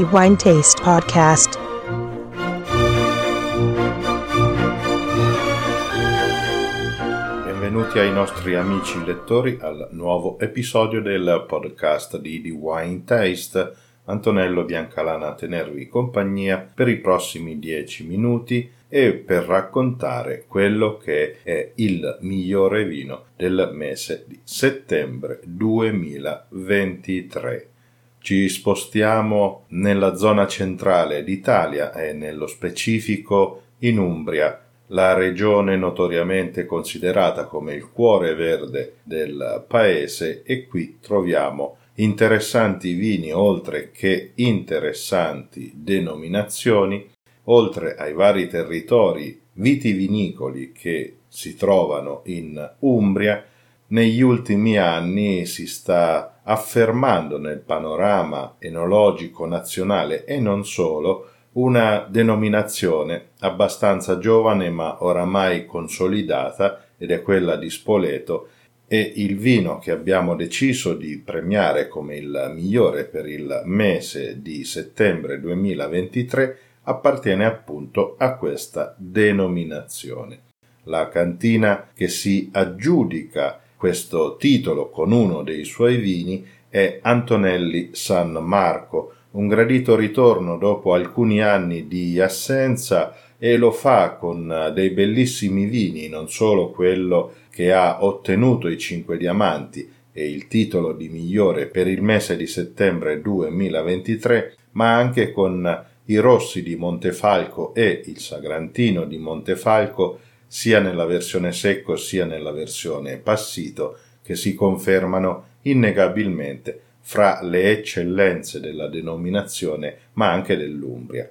the Wine Taste Podcast. Benvenuti ai nostri amici lettori al nuovo episodio del podcast di The Wine Taste. Antonello Biancalana a tenervi compagnia per i prossimi dieci minuti e per raccontare quello che è il migliore vino del mese di settembre 2023. Ci spostiamo nella zona centrale d'Italia e nello specifico in Umbria, la regione notoriamente considerata come il cuore verde del paese e qui troviamo interessanti vini oltre che interessanti denominazioni oltre ai vari territori vitivinicoli che si trovano in Umbria, negli ultimi anni si sta affermando nel panorama enologico nazionale e non solo una denominazione abbastanza giovane ma oramai consolidata ed è quella di Spoleto e il vino che abbiamo deciso di premiare come il migliore per il mese di settembre 2023 appartiene appunto a questa denominazione. La cantina che si aggiudica questo titolo con uno dei suoi vini è Antonelli San Marco, un gradito ritorno dopo alcuni anni di assenza e lo fa con dei bellissimi vini, non solo quello che ha ottenuto i cinque diamanti e il titolo di migliore per il mese di settembre 2023, ma anche con i rossi di Montefalco e il Sagrantino di Montefalco sia nella versione secco sia nella versione passito che si confermano innegabilmente fra le eccellenze della denominazione ma anche dell'Umbria.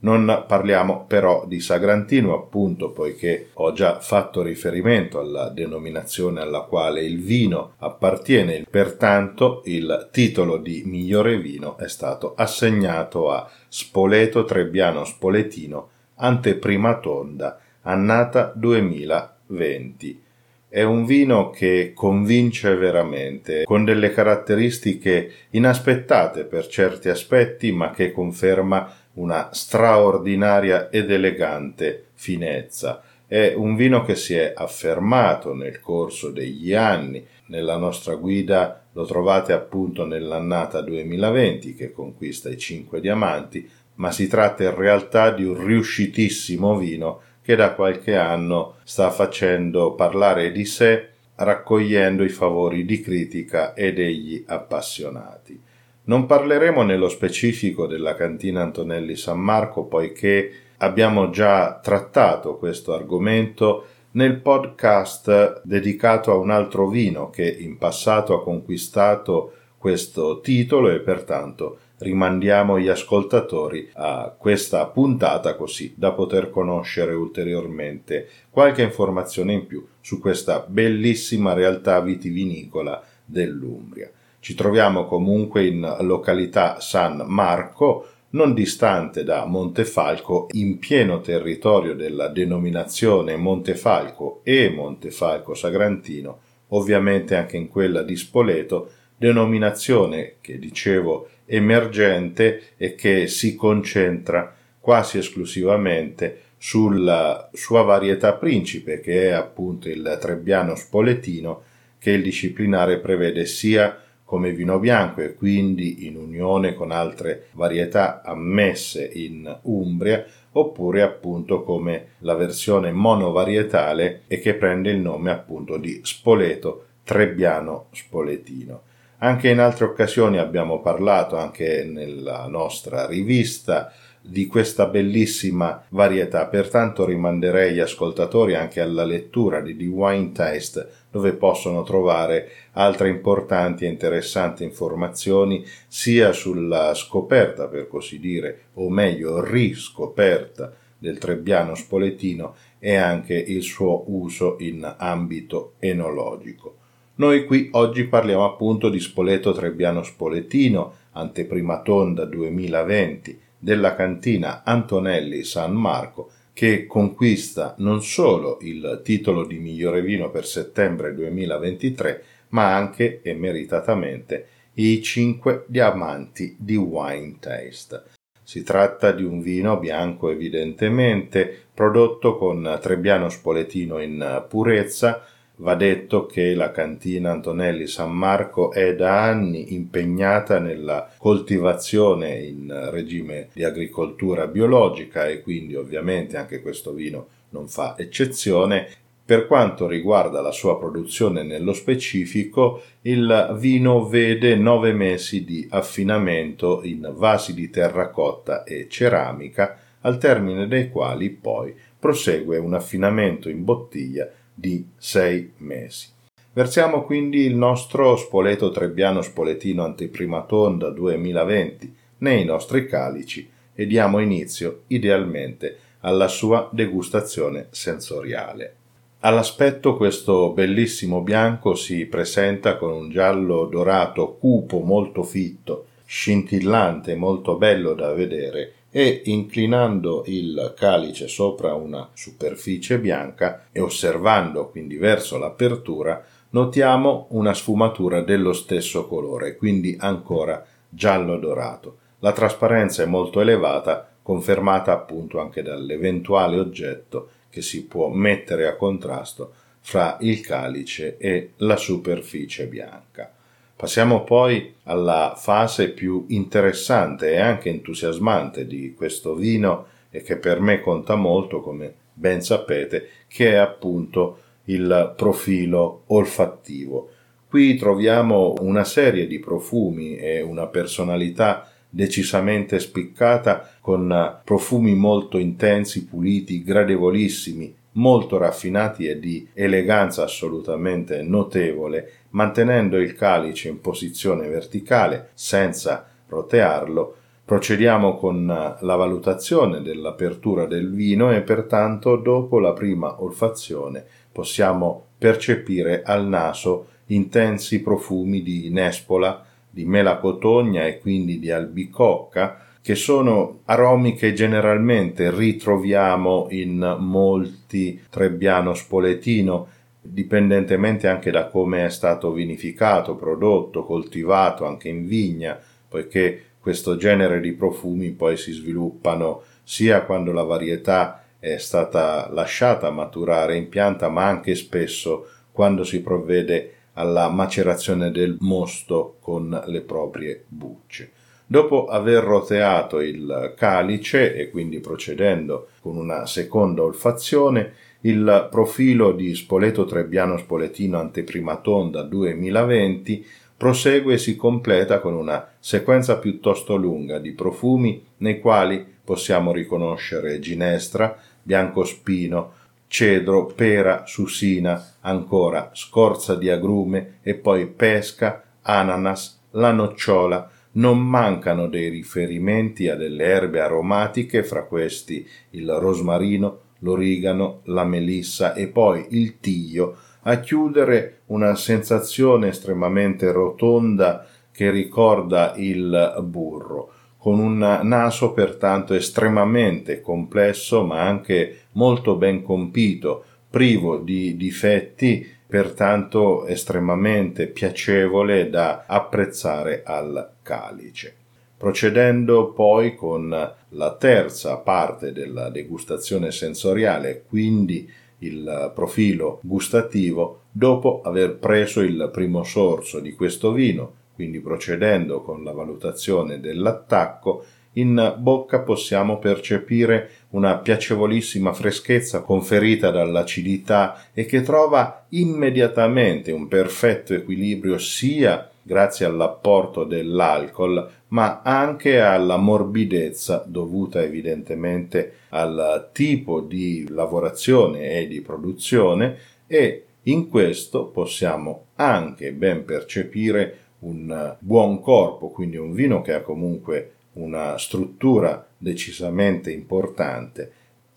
Non parliamo però di Sagrantino appunto poiché ho già fatto riferimento alla denominazione alla quale il vino appartiene, pertanto il titolo di migliore vino è stato assegnato a Spoleto Trebbiano Spoletino anteprima tonda annata 2020. È un vino che convince veramente, con delle caratteristiche inaspettate per certi aspetti, ma che conferma una straordinaria ed elegante finezza. È un vino che si è affermato nel corso degli anni. Nella nostra guida lo trovate appunto nell'annata 2020 che conquista i cinque diamanti, ma si tratta in realtà di un riuscitissimo vino che da qualche anno sta facendo parlare di sé raccogliendo i favori di critica e degli appassionati. Non parleremo nello specifico della cantina Antonelli San Marco poiché abbiamo già trattato questo argomento nel podcast dedicato a un altro vino che in passato ha conquistato questo titolo e pertanto rimandiamo gli ascoltatori a questa puntata così da poter conoscere ulteriormente qualche informazione in più su questa bellissima realtà vitivinicola dell'Umbria. Ci troviamo comunque in località San Marco, non distante da Montefalco, in pieno territorio della denominazione Montefalco e Montefalco Sagrantino, ovviamente anche in quella di Spoleto, denominazione che dicevo emergente e che si concentra quasi esclusivamente sulla sua varietà principe, che è appunto il Trebbiano Spoletino, che il disciplinare prevede sia come vino bianco e quindi in unione con altre varietà ammesse in Umbria, oppure appunto come la versione monovarietale e che prende il nome appunto di Spoleto Trebbiano Spoletino. Anche in altre occasioni abbiamo parlato, anche nella nostra rivista, di questa bellissima varietà, pertanto rimanderei gli ascoltatori anche alla lettura di The Wine Taste, dove possono trovare altre importanti e interessanti informazioni sia sulla scoperta, per così dire, o meglio riscoperta del Trebbiano spoletino e anche il suo uso in ambito enologico. Noi qui oggi parliamo appunto di Spoleto Trebbiano Spoletino, anteprima tonda 2020, della cantina Antonelli San Marco, che conquista non solo il titolo di migliore vino per settembre 2023, ma anche e meritatamente i cinque diamanti di Wine Taste. Si tratta di un vino bianco evidentemente, prodotto con Trebbiano Spoletino in purezza. Va detto che la cantina Antonelli San Marco è da anni impegnata nella coltivazione in regime di agricoltura biologica e quindi ovviamente anche questo vino non fa eccezione. Per quanto riguarda la sua produzione nello specifico, il vino vede nove mesi di affinamento in vasi di terracotta e ceramica, al termine dei quali poi prosegue un affinamento in bottiglia di sei mesi. Versiamo quindi il nostro spoleto trebbiano spoletino anteprima tonda 2020 nei nostri calici e diamo inizio idealmente alla sua degustazione sensoriale. All'aspetto questo bellissimo bianco si presenta con un giallo dorato cupo molto fitto, scintillante, molto bello da vedere e inclinando il calice sopra una superficie bianca e osservando quindi verso l'apertura notiamo una sfumatura dello stesso colore, quindi ancora giallo dorato. La trasparenza è molto elevata, confermata appunto anche dall'eventuale oggetto che si può mettere a contrasto fra il calice e la superficie bianca. Passiamo poi alla fase più interessante e anche entusiasmante di questo vino e che per me conta molto, come ben sapete, che è appunto il profilo olfattivo. Qui troviamo una serie di profumi e una personalità decisamente spiccata, con profumi molto intensi, puliti, gradevolissimi, molto raffinati e di eleganza assolutamente notevole, mantenendo il calice in posizione verticale senza rotearlo, procediamo con la valutazione dell'apertura del vino e pertanto dopo la prima olfazione possiamo percepire al naso intensi profumi di nespola, di melacotogna e quindi di albicocca, che sono aromi che generalmente ritroviamo in molti Trebbiano Spoletino, dipendentemente anche da come è stato vinificato, prodotto, coltivato anche in vigna, poiché questo genere di profumi poi si sviluppano sia quando la varietà è stata lasciata maturare in pianta, ma anche spesso quando si provvede alla macerazione del mosto con le proprie bucce. Dopo aver roteato il calice e quindi procedendo con una seconda olfazione, il profilo di Spoleto Trebbiano Spoletino Anteprima Tonda 2020 prosegue e si completa con una sequenza piuttosto lunga di profumi nei quali possiamo riconoscere ginestra, biancospino, cedro, pera, susina, ancora scorza di agrume e poi pesca, ananas, la nocciola, non mancano dei riferimenti a delle erbe aromatiche, fra questi il rosmarino, l'origano, la melissa e poi il tiglio, a chiudere una sensazione estremamente rotonda che ricorda il burro con un naso pertanto estremamente complesso ma anche molto ben compito, privo di difetti, pertanto estremamente piacevole da apprezzare al calice. Procedendo poi con la terza parte della degustazione sensoriale, quindi il profilo gustativo, dopo aver preso il primo sorso di questo vino, quindi procedendo con la valutazione dell'attacco, in bocca possiamo percepire una piacevolissima freschezza conferita dall'acidità e che trova immediatamente un perfetto equilibrio sia grazie all'apporto dell'alcol, ma anche alla morbidezza dovuta evidentemente al tipo di lavorazione e di produzione e in questo possiamo anche ben percepire un buon corpo, quindi un vino che ha comunque una struttura decisamente importante,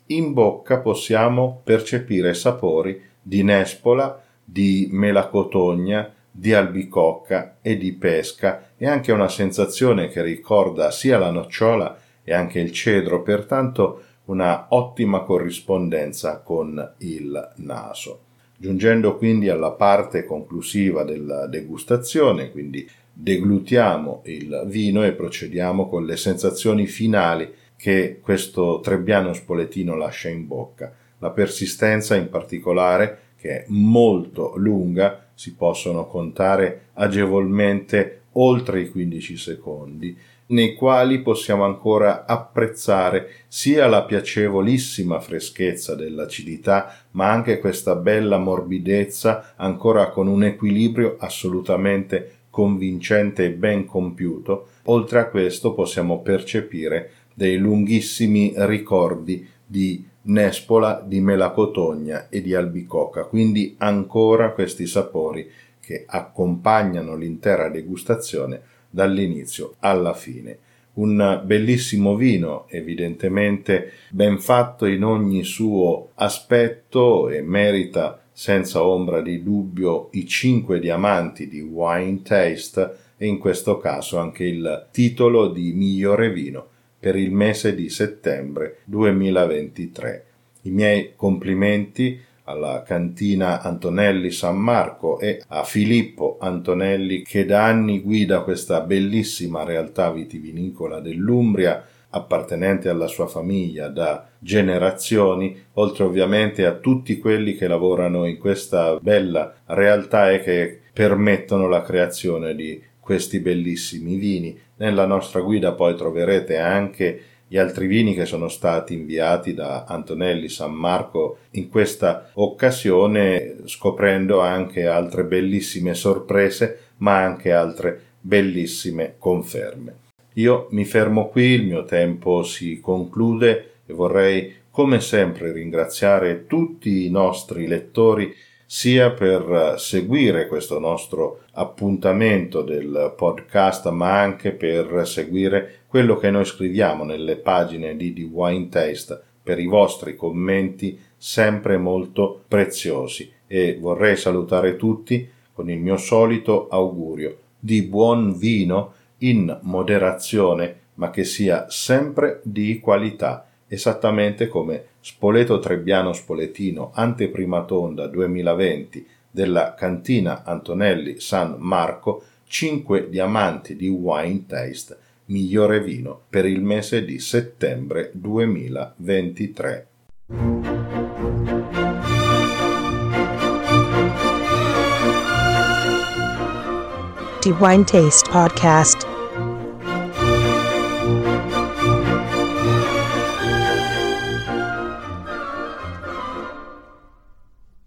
in bocca possiamo percepire sapori di nespola, di melacotogna, di albicocca e di pesca e anche una sensazione che ricorda sia la nocciola e anche il cedro, pertanto una ottima corrispondenza con il naso. Giungendo quindi alla parte conclusiva della degustazione, quindi deglutiamo il vino e procediamo con le sensazioni finali che questo trebbiano spoletino lascia in bocca. La persistenza in particolare, che è molto lunga, si possono contare agevolmente oltre i 15 secondi, nei quali possiamo ancora apprezzare sia la piacevolissima freschezza dell'acidità, ma anche questa bella morbidezza ancora con un equilibrio assolutamente convincente e ben compiuto. Oltre a questo possiamo percepire dei lunghissimi ricordi di Nespola, di melacotogna e di albicocca, quindi ancora questi sapori che accompagnano l'intera degustazione dall'inizio alla fine. Un bellissimo vino, evidentemente ben fatto in ogni suo aspetto e merita senza ombra di dubbio i cinque diamanti di Wine Taste e in questo caso anche il titolo di migliore vino per il mese di settembre 2023. I miei complimenti alla cantina Antonelli San Marco e a Filippo Antonelli che da anni guida questa bellissima realtà vitivinicola dell'Umbria appartenente alla sua famiglia da generazioni, oltre ovviamente a tutti quelli che lavorano in questa bella realtà e che permettono la creazione di questi bellissimi vini. Nella nostra guida poi troverete anche gli altri vini che sono stati inviati da Antonelli San Marco in questa occasione, scoprendo anche altre bellissime sorprese, ma anche altre bellissime conferme. Io mi fermo qui, il mio tempo si conclude e vorrei come sempre ringraziare tutti i nostri lettori sia per seguire questo nostro appuntamento del podcast, ma anche per seguire quello che noi scriviamo nelle pagine di The Wine Taste per i vostri commenti sempre molto preziosi. E vorrei salutare tutti con il mio solito augurio di buon vino in moderazione ma che sia sempre di qualità esattamente come Spoleto Trebbiano Spoletino Anteprimatonda 2020 della cantina Antonelli San Marco 5 diamanti di Wine Taste migliore vino per il mese di settembre 2023. The Wine Taste Podcast